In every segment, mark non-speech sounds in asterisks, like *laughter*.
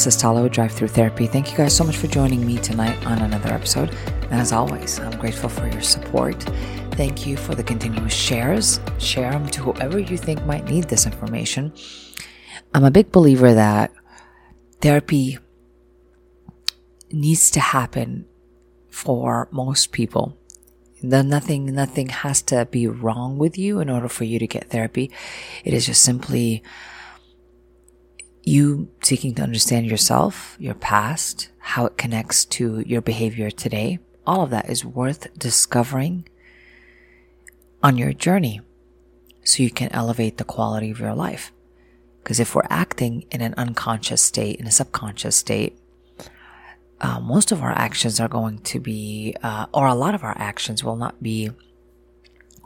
This is Talo with Drive Through Therapy. Thank you guys so much for joining me tonight on another episode. And as always, I'm grateful for your support. Thank you for the continuous shares. Share them to whoever you think might need this information. I'm a big believer that therapy needs to happen for most people. The nothing, nothing has to be wrong with you in order for you to get therapy. It is just simply you seeking to understand yourself, your past, how it connects to your behavior today, all of that is worth discovering on your journey so you can elevate the quality of your life. Because if we're acting in an unconscious state, in a subconscious state, uh, most of our actions are going to be, uh, or a lot of our actions will not be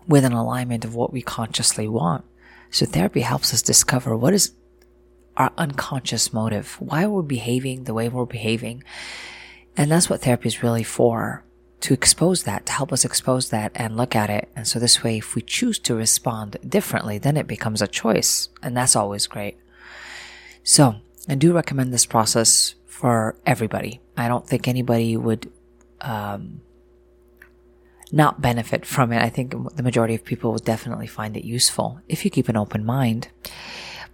with an alignment of what we consciously want. So therapy helps us discover what is our unconscious motive, why we're behaving the way we're behaving. And that's what therapy is really for to expose that, to help us expose that and look at it. And so this way, if we choose to respond differently, then it becomes a choice. And that's always great. So I do recommend this process for everybody. I don't think anybody would, um, not benefit from it. I think the majority of people would definitely find it useful if you keep an open mind.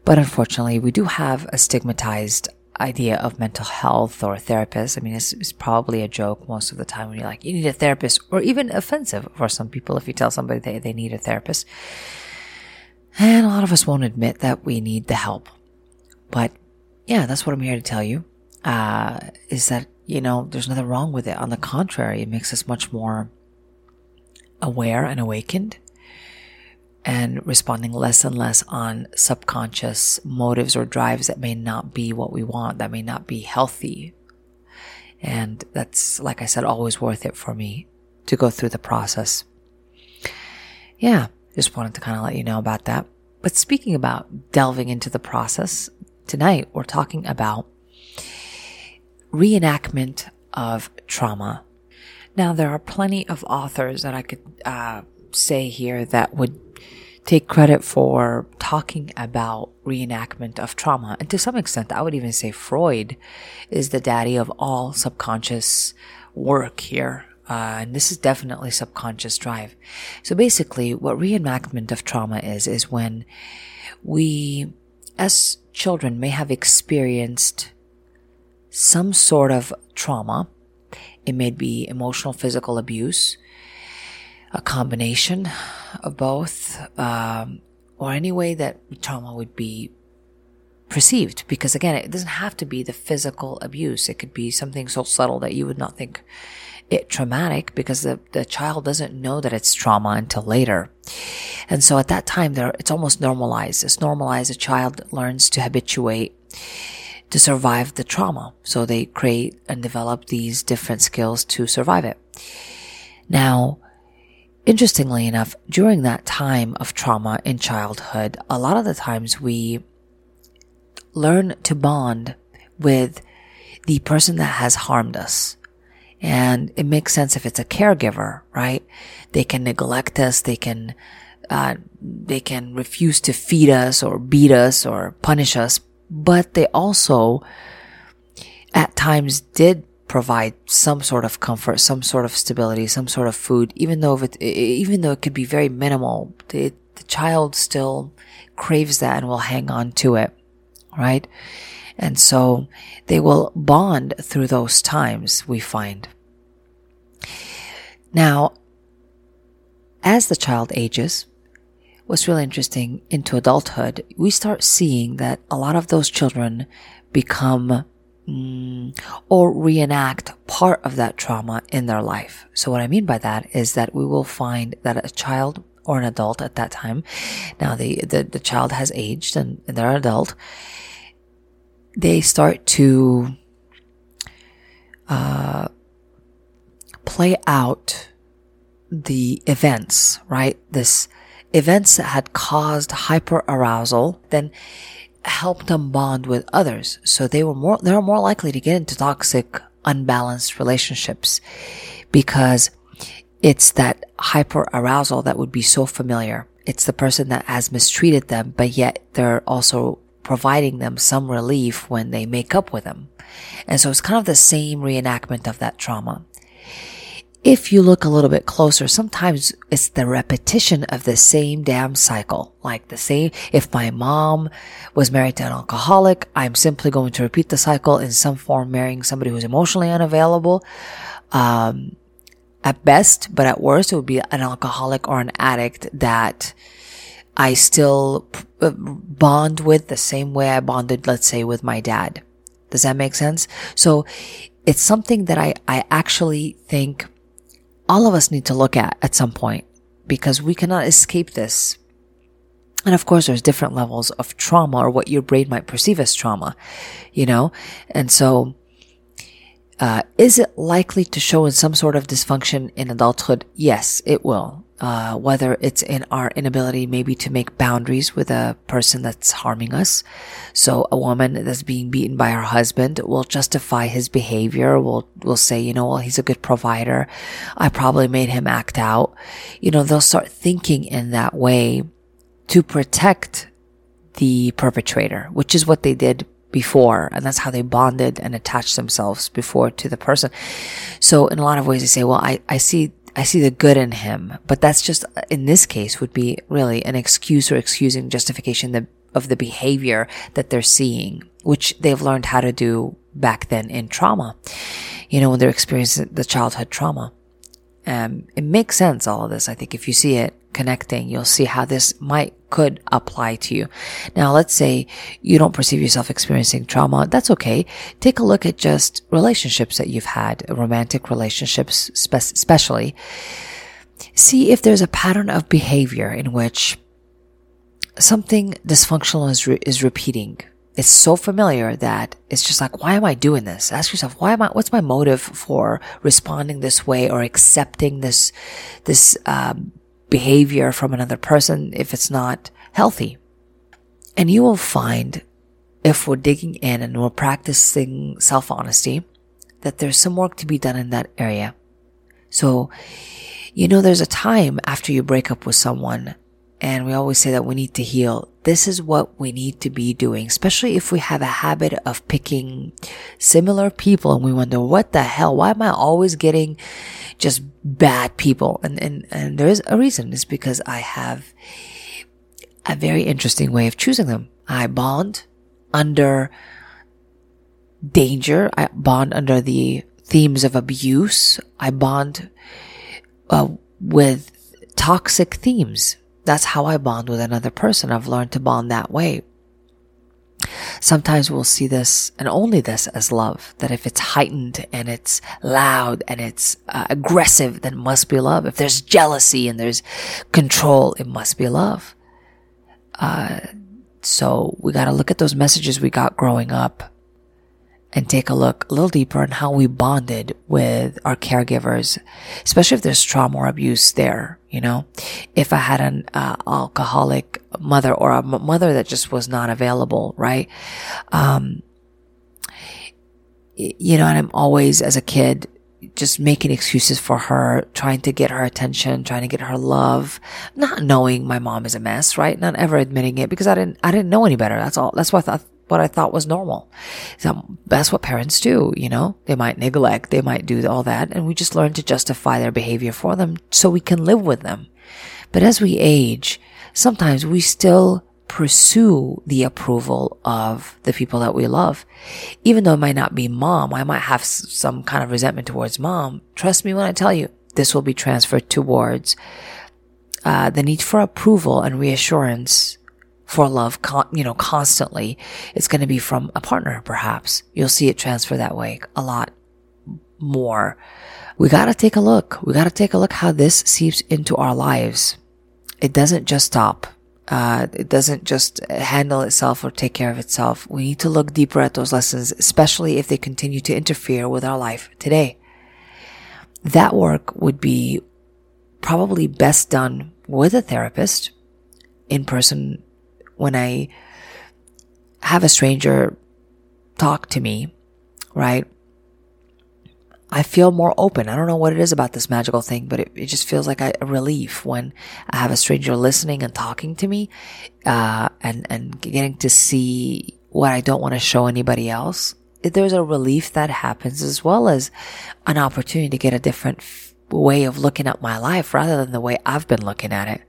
But unfortunately, we do have a stigmatized idea of mental health or therapist. I mean, it's, it's, probably a joke most of the time when you're like, you need a therapist, or even offensive for some people if you tell somebody they, they need a therapist. And a lot of us won't admit that we need the help. But yeah, that's what I'm here to tell you. Uh, is that, you know, there's nothing wrong with it. On the contrary, it makes us much more aware and awakened and responding less and less on subconscious motives or drives that may not be what we want, that may not be healthy. And that's, like I said, always worth it for me to go through the process. Yeah, just wanted to kind of let you know about that. But speaking about delving into the process, tonight we're talking about reenactment of trauma. Now, there are plenty of authors that I could uh, say here that would take credit for talking about reenactment of trauma. And to some extent, I would even say Freud is the daddy of all subconscious work here. Uh, and this is definitely subconscious drive. So basically, what reenactment of trauma is, is when we, as children, may have experienced some sort of trauma. It may be emotional, physical abuse, a combination of both, um, or any way that trauma would be perceived. Because again, it doesn't have to be the physical abuse. It could be something so subtle that you would not think it traumatic because the, the child doesn't know that it's trauma until later. And so at that time, there, it's almost normalized. It's normalized. A child learns to habituate to survive the trauma. So they create and develop these different skills to survive it. Now, Interestingly enough, during that time of trauma in childhood, a lot of the times we learn to bond with the person that has harmed us. And it makes sense if it's a caregiver, right? They can neglect us. They can, uh, they can refuse to feed us or beat us or punish us. But they also at times did provide some sort of comfort, some sort of stability, some sort of food, even though it, even though it could be very minimal, the, the child still craves that and will hang on to it, right? And so they will bond through those times, we find. Now, as the child ages, what's really interesting into adulthood, we start seeing that a lot of those children become mm, or reenact part of that trauma in their life. So what I mean by that is that we will find that a child or an adult at that time, now the, the, the child has aged and, and they're an adult, they start to, uh, play out the events, right? This events that had caused hyper arousal, then help them bond with others. So they were more, they're more likely to get into toxic, unbalanced relationships because it's that hyper arousal that would be so familiar. It's the person that has mistreated them, but yet they're also providing them some relief when they make up with them. And so it's kind of the same reenactment of that trauma. If you look a little bit closer, sometimes it's the repetition of the same damn cycle. Like the same, if my mom was married to an alcoholic, I'm simply going to repeat the cycle in some form, marrying somebody who's emotionally unavailable. Um, at best, but at worst, it would be an alcoholic or an addict that I still uh, bond with the same way I bonded, let's say, with my dad. Does that make sense? So it's something that I, I actually think all of us need to look at at some point because we cannot escape this. And of course, there's different levels of trauma or what your brain might perceive as trauma, you know? And so, uh, is it likely to show in some sort of dysfunction in adulthood? Yes, it will. Uh, whether it's in our inability maybe to make boundaries with a person that's harming us. So a woman that's being beaten by her husband will justify his behavior. Will will say, you know, well, he's a good provider. I probably made him act out. You know, they'll start thinking in that way to protect the perpetrator, which is what they did before. And that's how they bonded and attached themselves before to the person. So in a lot of ways, they say, well, I, I see I see the good in him, but that's just, in this case, would be really an excuse or excusing justification of the behavior that they're seeing, which they've learned how to do back then in trauma, you know, when they're experiencing the childhood trauma. Um, it makes sense, all of this. I think if you see it connecting, you'll see how this might, could apply to you. Now, let's say you don't perceive yourself experiencing trauma. That's okay. Take a look at just relationships that you've had, romantic relationships, spe- especially. See if there's a pattern of behavior in which something dysfunctional is, re- is repeating it's so familiar that it's just like, why am I doing this? Ask yourself, why am I, what's my motive for responding this way or accepting this, this, um, behavior from another person if it's not healthy? And you will find if we're digging in and we're practicing self honesty that there's some work to be done in that area. So, you know, there's a time after you break up with someone and we always say that we need to heal. This is what we need to be doing, especially if we have a habit of picking similar people and we wonder, what the hell? Why am I always getting just bad people? And, and, and there is a reason. It's because I have a very interesting way of choosing them. I bond under danger. I bond under the themes of abuse. I bond uh, with toxic themes that's how I bond with another person. I've learned to bond that way. Sometimes we'll see this and only this as love. That if it's heightened and it's loud and it's uh, aggressive, then must be love. If there's jealousy and there's control, it must be love. Uh, so we got to look at those messages we got growing up and take a look a little deeper on how we bonded with our caregivers, especially if there's trauma or abuse there. You know, if I had an uh, alcoholic mother or a mother that just was not available, right? Um, you know, and I'm always as a kid just making excuses for her, trying to get her attention, trying to get her love, not knowing my mom is a mess, right? Not ever admitting it because I didn't, I didn't know any better. That's all. That's what I thought what I thought was normal. So that's what parents do, you know? They might neglect, they might do all that, and we just learn to justify their behavior for them so we can live with them. But as we age, sometimes we still pursue the approval of the people that we love. Even though it might not be mom, I might have some kind of resentment towards mom. Trust me when I tell you, this will be transferred towards uh, the need for approval and reassurance for love, you know, constantly, it's going to be from a partner, perhaps. You'll see it transfer that way a lot more. We got to take a look. We got to take a look how this seeps into our lives. It doesn't just stop. Uh, it doesn't just handle itself or take care of itself. We need to look deeper at those lessons, especially if they continue to interfere with our life today. That work would be probably best done with a therapist in person when I have a stranger talk to me, right? I feel more open. I don't know what it is about this magical thing, but it, it just feels like a, relief when I have a stranger listening and talking to me, uh, and, and getting to see what I don't want to show anybody else. There's a relief that happens as well as an opportunity to get a different f- way of looking at my life rather than the way I've been looking at it.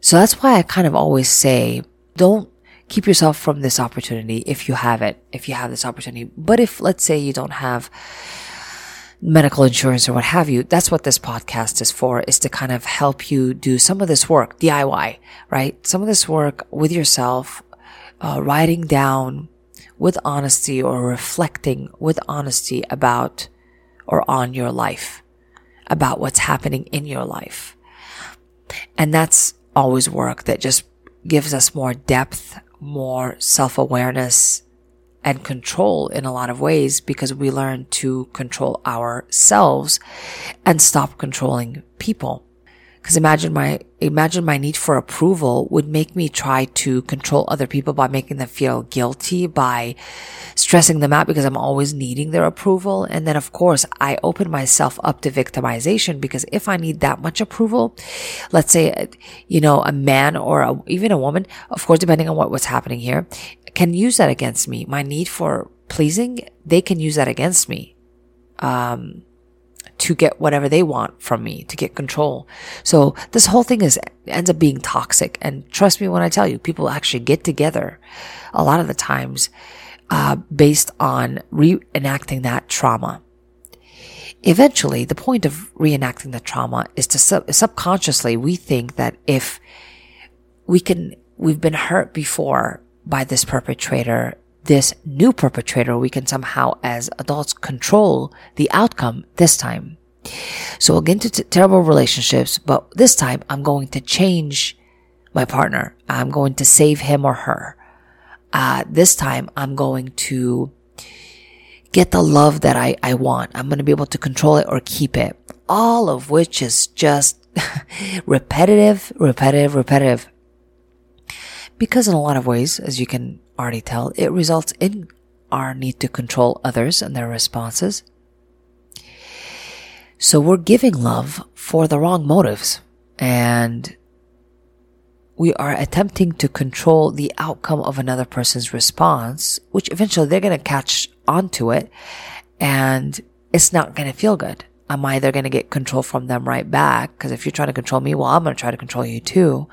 So that's why I kind of always say, don't keep yourself from this opportunity if you have it, if you have this opportunity. But if, let's say, you don't have medical insurance or what have you, that's what this podcast is for, is to kind of help you do some of this work, DIY, right? Some of this work with yourself, uh, writing down with honesty or reflecting with honesty about or on your life, about what's happening in your life. And that's always work that just gives us more depth more self awareness and control in a lot of ways because we learn to control ourselves and stop controlling people. Because imagine my, imagine my need for approval would make me try to control other people by making them feel guilty, by stressing them out because I'm always needing their approval. And then of course, I open myself up to victimization because if I need that much approval, let's say, you know, a man or a, even a woman, of course, depending on what, what's happening here, can use that against me. My need for pleasing, they can use that against me. Um, to get whatever they want from me, to get control. So this whole thing is, ends up being toxic. And trust me when I tell you, people actually get together a lot of the times, uh, based on reenacting that trauma. Eventually, the point of reenacting the trauma is to sub- subconsciously, we think that if we can, we've been hurt before by this perpetrator this new perpetrator, we can somehow, as adults, control the outcome this time. So we'll get into terrible relationships, but this time I'm going to change my partner. I'm going to save him or her. Uh, this time I'm going to get the love that I, I want. I'm going to be able to control it or keep it. All of which is just *laughs* repetitive, repetitive, repetitive. Because in a lot of ways, as you can already tell, it results in our need to control others and their responses. So we're giving love for the wrong motives and we are attempting to control the outcome of another person's response, which eventually they're going to catch onto it and it's not going to feel good. I'm either going to get control from them right back. Cause if you're trying to control me, well, I'm going to try to control you too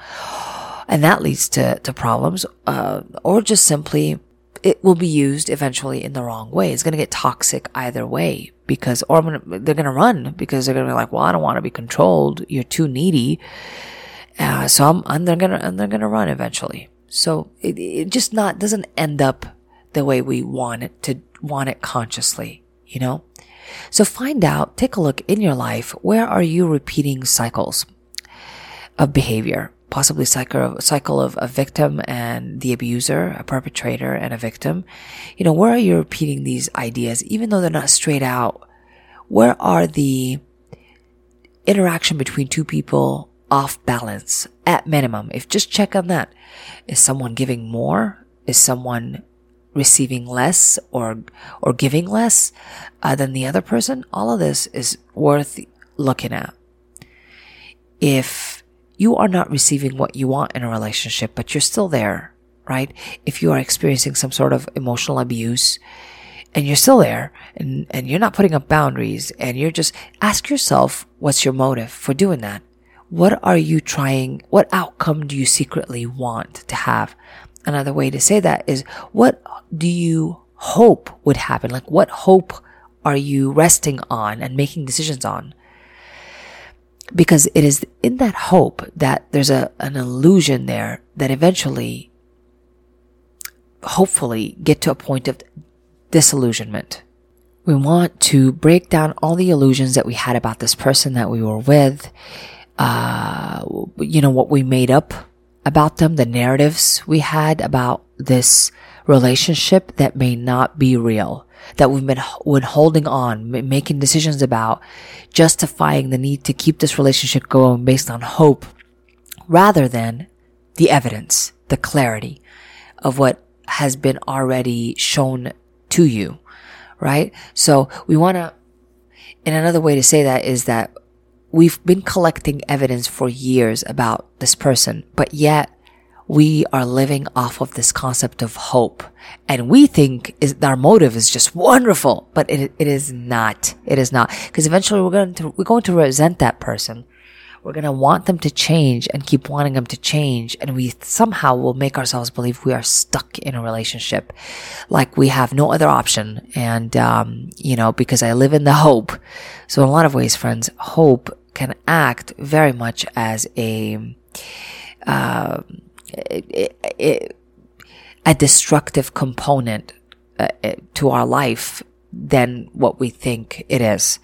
and that leads to, to problems, uh, or just simply it will be used eventually in the wrong way. It's going to get toxic either way because, or gonna, they're going to run because they're going to be like, well, I don't want to be controlled. You're too needy. Uh, so I'm, and they're going to, and they're going to run eventually. So it, it just not, doesn't end up the way we want it to want it consciously, you know? So find out, take a look in your life. Where are you repeating cycles of behavior? Possibly cycle, cycle of a victim and the abuser, a perpetrator and a victim. You know, where are you repeating these ideas, even though they're not straight out? Where are the interaction between two people off balance at minimum? If just check on that. Is someone giving more? Is someone receiving less or, or giving less uh, than the other person? All of this is worth looking at. If you are not receiving what you want in a relationship, but you're still there, right? If you are experiencing some sort of emotional abuse and you're still there and, and you're not putting up boundaries and you're just ask yourself, what's your motive for doing that? What are you trying? What outcome do you secretly want to have? Another way to say that is what do you hope would happen? Like what hope are you resting on and making decisions on? Because it is in that hope that there's a, an illusion there that eventually, hopefully get to a point of disillusionment. We want to break down all the illusions that we had about this person that we were with, uh, you know, what we made up about them, the narratives we had about this relationship that may not be real that we've been, holding on, making decisions about, justifying the need to keep this relationship going based on hope, rather than the evidence, the clarity of what has been already shown to you, right? So we want to, and another way to say that is that we've been collecting evidence for years about this person, but yet we are living off of this concept of hope. And we think is, our motive is just wonderful, but it, it is not. It is not. Because eventually we're going to, we're going to resent that person. We're going to want them to change and keep wanting them to change. And we somehow will make ourselves believe we are stuck in a relationship. Like we have no other option. And, um, you know, because I live in the hope. So in a lot of ways, friends, hope can act very much as a, uh, a destructive component uh, to our life than what we think it is.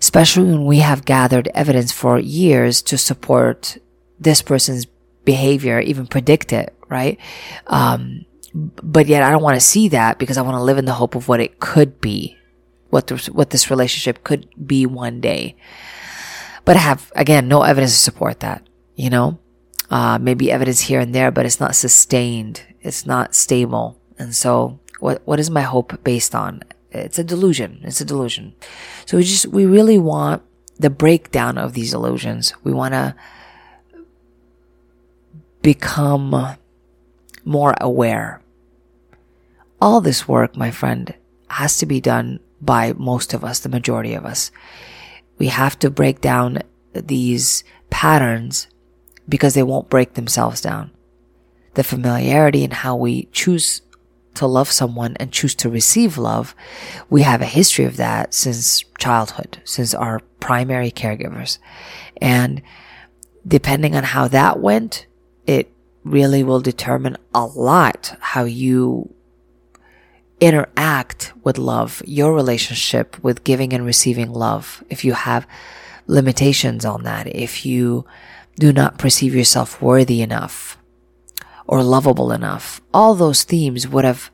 Especially when we have gathered evidence for years to support this person's behavior, even predict it, right? Um, but yet I don't want to see that because I want to live in the hope of what it could be, what this, what this relationship could be one day. But I have, again, no evidence to support that, you know? Uh, maybe evidence here and there, but it's not sustained. It's not stable. And so what, what is my hope based on? It's a delusion. It's a delusion. So we just, we really want the breakdown of these illusions. We want to become more aware. All this work, my friend, has to be done by most of us, the majority of us. We have to break down these patterns because they won't break themselves down. The familiarity in how we choose to love someone and choose to receive love, we have a history of that since childhood, since our primary caregivers. And depending on how that went, it really will determine a lot how you interact with love, your relationship with giving and receiving love. If you have limitations on that, if you do not perceive yourself worthy enough or lovable enough. All those themes would have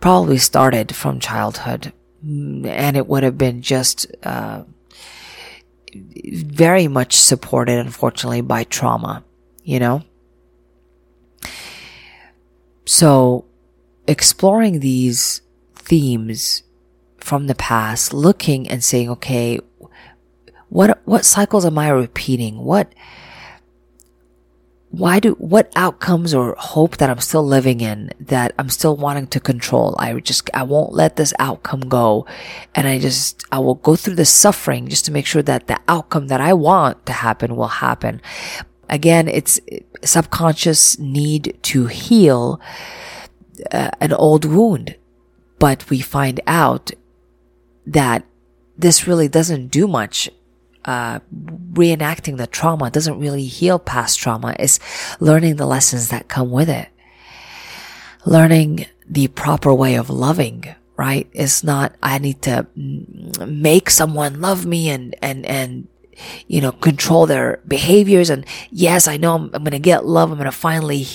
probably started from childhood and it would have been just uh, very much supported, unfortunately, by trauma, you know? So, exploring these themes from the past, looking and saying, okay, what, what cycles am I repeating? What, why do what outcomes or hope that I'm still living in that I'm still wanting to control? I just I won't let this outcome go, and I just I will go through the suffering just to make sure that the outcome that I want to happen will happen. Again, it's subconscious need to heal uh, an old wound, but we find out that this really doesn't do much uh, reenacting the trauma doesn't really heal past trauma. It's learning the lessons that come with it. Learning the proper way of loving, right? It's not, I need to make someone love me and, and, and, you know, control their behaviors. And yes, I know I'm, I'm going to get love. I'm going to finally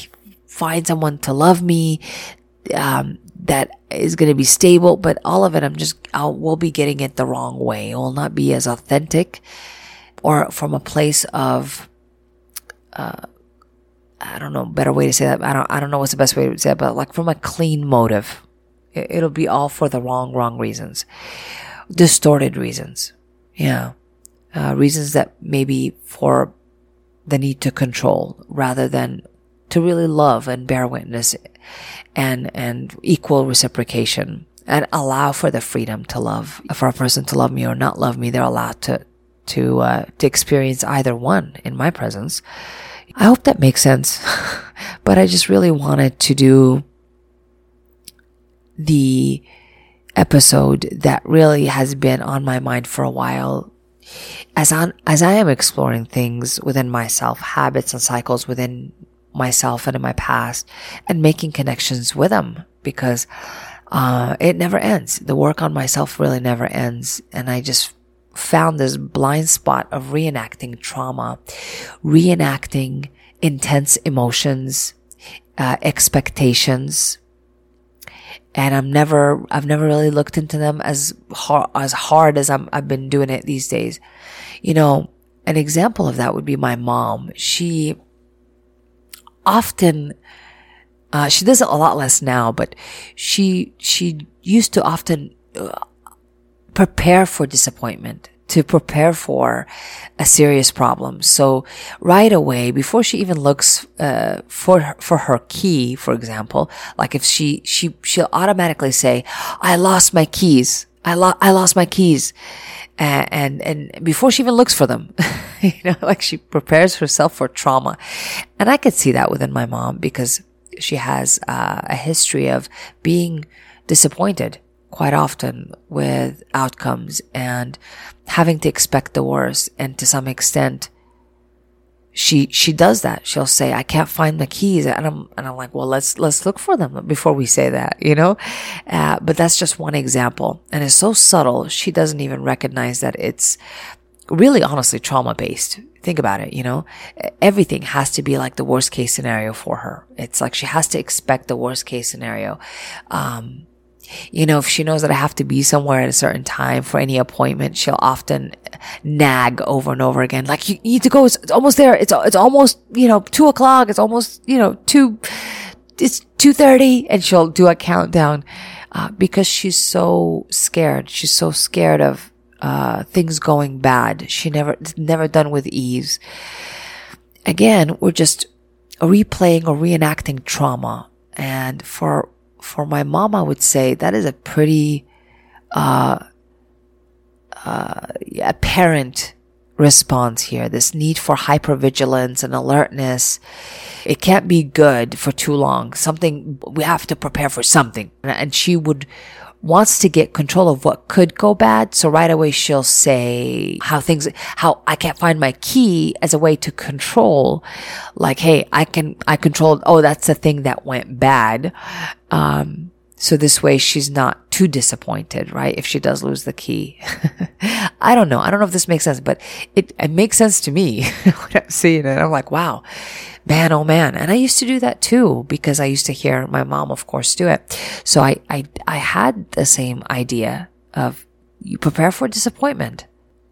find someone to love me. Um, that is going to be stable, but all of it, I'm just, I will be getting it the wrong way. It will not be as authentic or from a place of, uh, I don't know, better way to say that. I don't, I don't know what's the best way to say it, but like from a clean motive. It, will be all for the wrong, wrong reasons. Distorted reasons. Yeah. Uh, reasons that maybe for the need to control rather than to really love and bear witness and, and equal reciprocation and allow for the freedom to love. For a person to love me or not love me, they're allowed to, to, uh, to experience either one in my presence. I hope that makes sense. *laughs* but I just really wanted to do the episode that really has been on my mind for a while as I, as I am exploring things within myself, habits and cycles within myself and in my past and making connections with them because uh, it never ends. The work on myself really never ends. And I just found this blind spot of reenacting trauma, reenacting intense emotions, uh, expectations. And I'm never, I've never really looked into them as hard, as hard as I'm, I've been doing it these days. You know, an example of that would be my mom. She, often uh, she does it a lot less now, but she she used to often uh, prepare for disappointment to prepare for a serious problem. So right away, before she even looks uh, for her, for her key, for example, like if she she she'll automatically say, "I lost my keys. I lost I lost my keys," and, and before she even looks for them, *laughs* you know, like she prepares herself for trauma, and I could see that within my mom because she has uh, a history of being disappointed quite often with outcomes and having to expect the worst. And to some extent, she, she does that. She'll say, I can't find the keys. And I'm, and I'm like, well, let's, let's look for them before we say that, you know? Uh, but that's just one example. And it's so subtle. She doesn't even recognize that it's really honestly trauma based. Think about it, you know, everything has to be like the worst case scenario for her. It's like she has to expect the worst case scenario. Um, you know, if she knows that I have to be somewhere at a certain time for any appointment, she'll often nag over and over again. Like, you need to go. It's, it's almost there. It's, it's almost, you know, two o'clock. It's almost, you know, two, it's 2.30 and she'll do a countdown, uh, because she's so scared. She's so scared of, uh, things going bad. She never, never done with ease. Again, we're just replaying or reenacting trauma. And for for my mom, I would say that is a pretty uh, uh, apparent response here. This need for hypervigilance and alertness. It can't be good for too long. Something, we have to prepare for something. And she would, wants to get control of what could go bad. So right away she'll say how things, how I can't find my key as a way to control. Like, hey, I can, I controlled, oh, that's the thing that went bad. Um, so this way she's not too disappointed, right? If she does lose the key. *laughs* I don't know. I don't know if this makes sense, but it, it makes sense to me *laughs* when I'm seeing it. I'm like, wow, man, oh man. And I used to do that too because I used to hear my mom, of course, do it. So I, I, I had the same idea of you prepare for disappointment.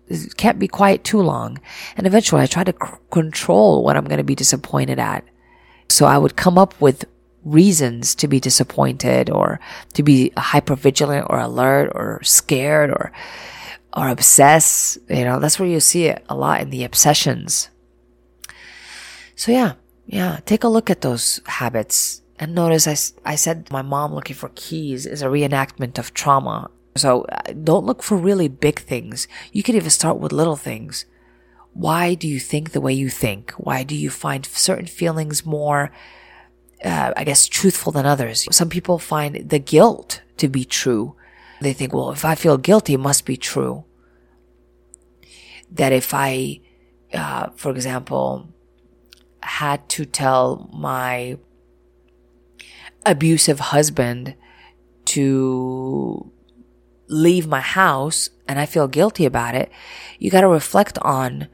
It can't be quiet too long. And eventually I try to c- control what I'm going to be disappointed at. So I would come up with reasons to be disappointed or to be hyper vigilant or alert or scared or or obsess. You know, that's where you see it a lot in the obsessions. So yeah, yeah, take a look at those habits and notice I, I said my mom looking for keys is a reenactment of trauma. So uh, don't look for really big things. You could even start with little things. Why do you think the way you think? Why do you find certain feelings more uh, I guess, truthful than others. Some people find the guilt to be true. They think, well, if I feel guilty, it must be true. That if I, uh, for example, had to tell my abusive husband to leave my house and I feel guilty about it, you got to reflect on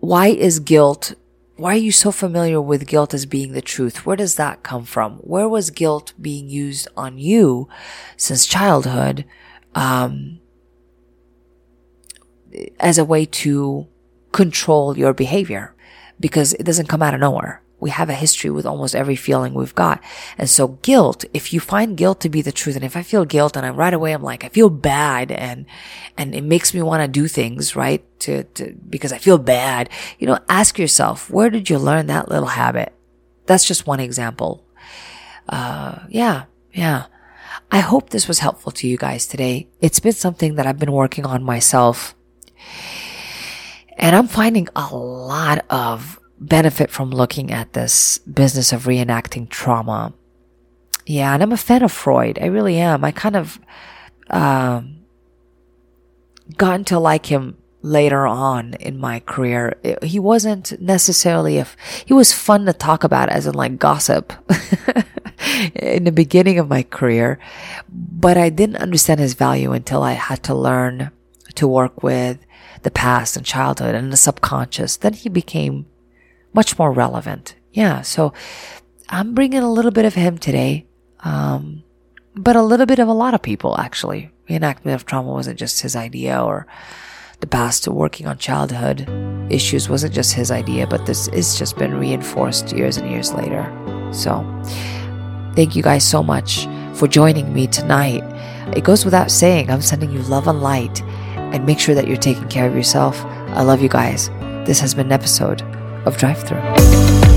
why is guilt why are you so familiar with guilt as being the truth? Where does that come from? Where was guilt being used on you since childhood um, as a way to control your behavior? Because it doesn't come out of nowhere we have a history with almost every feeling we've got. And so guilt, if you find guilt to be the truth, and if I feel guilt and I'm right away I'm like, I feel bad and, and it makes me want to do things, right? To, to, because I feel bad, you know, ask yourself, where did you learn that little habit? That's just one example. Uh, yeah, yeah. I hope this was helpful to you guys today. It's been something that I've been working on myself. And I'm finding a lot of benefit from looking at this business of reenacting trauma. Yeah, and I'm a fan of Freud. I really am. I kind of um, gotten to like him later on in my career. He wasn't necessarily a, he was fun to talk about as in like gossip *laughs* in the beginning of my career, but I didn't understand his value until I had to learn to work with the past and childhood and the subconscious. Then he became much more relevant. Yeah. So I'm bringing a little bit of him today. Um, but a little bit of a lot of people actually. Reenactment of trauma wasn't just his idea or the past working on childhood issues wasn't just his idea, but this has just been reinforced years and years later. So thank you guys so much for joining me tonight. it goes without saying, I'm sending you love and light and make sure that you're taking care of yourself. I love you guys. This has been an episode of Drive Through.